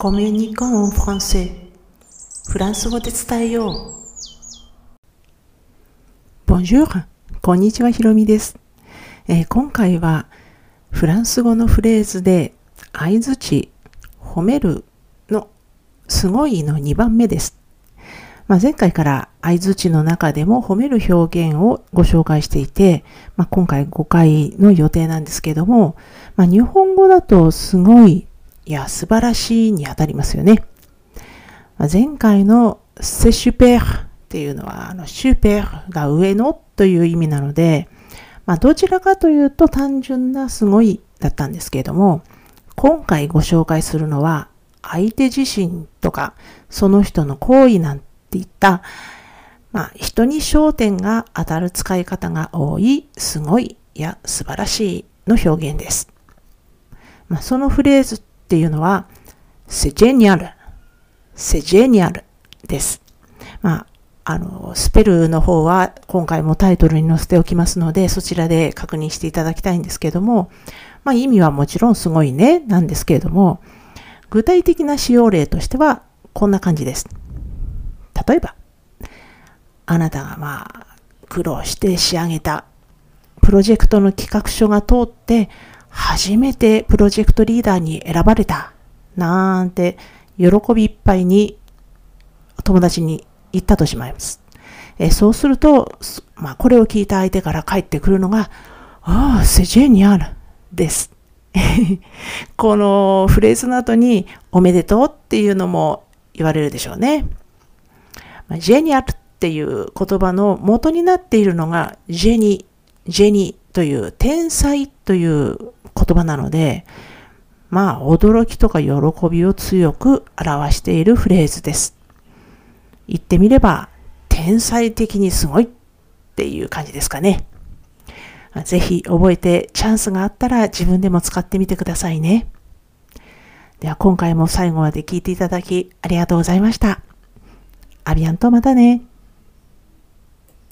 コミュニコンフランセフランス語で伝えよう。Bonjour! こんにちは、ひろみです、えー、今回はフランス語のフレーズで相づち、褒めるのすごいの2番目です。まあ、前回から相づちの中でも褒める表現をご紹介していて、まあ、今回5回の予定なんですけども、まあ、日本語だとすごい、いや、素晴らしいにあたりますよね。前回のセシュペーっていうのは、あのシュペーが上のという意味なので、まあ、どちらかというと単純なすごいだったんですけれども、今回ご紹介するのは、相手自身とか、その人の行為なんていった、まあ、人に焦点が当たる使い方が多い、すごいや素晴らしいの表現です。まあ、そのフレーズっていうのは、セジェニアル、セジェニアルです。まあ、あの、スペルの方は今回もタイトルに載せておきますので、そちらで確認していただきたいんですけども、まあ意味はもちろんすごいね、なんですけれども、具体的な使用例としてはこんな感じです。例えば、あなたがまあ、苦労して仕上げたプロジェクトの企画書が通って、初めてプロジェクトリーダーに選ばれた、なんて、喜びいっぱいに友達に言ったとしまいます。えそうすると、まあ、これを聞いた相手から返ってくるのが、ああ、セジェニアルです。このフレーズの後に、おめでとうっていうのも言われるでしょうね。まジェニアルっていう言葉の元になっているのがジェニ、ジェニという天才という言葉なので、まあ驚きとか喜びを強く表しているフレーズです。言ってみれば天才的にすごいっていう感じですかね。ぜひ覚えてチャンスがあったら自分でも使ってみてくださいね。では今回も最後まで聞いていただきありがとうございました。アビアンとまたね。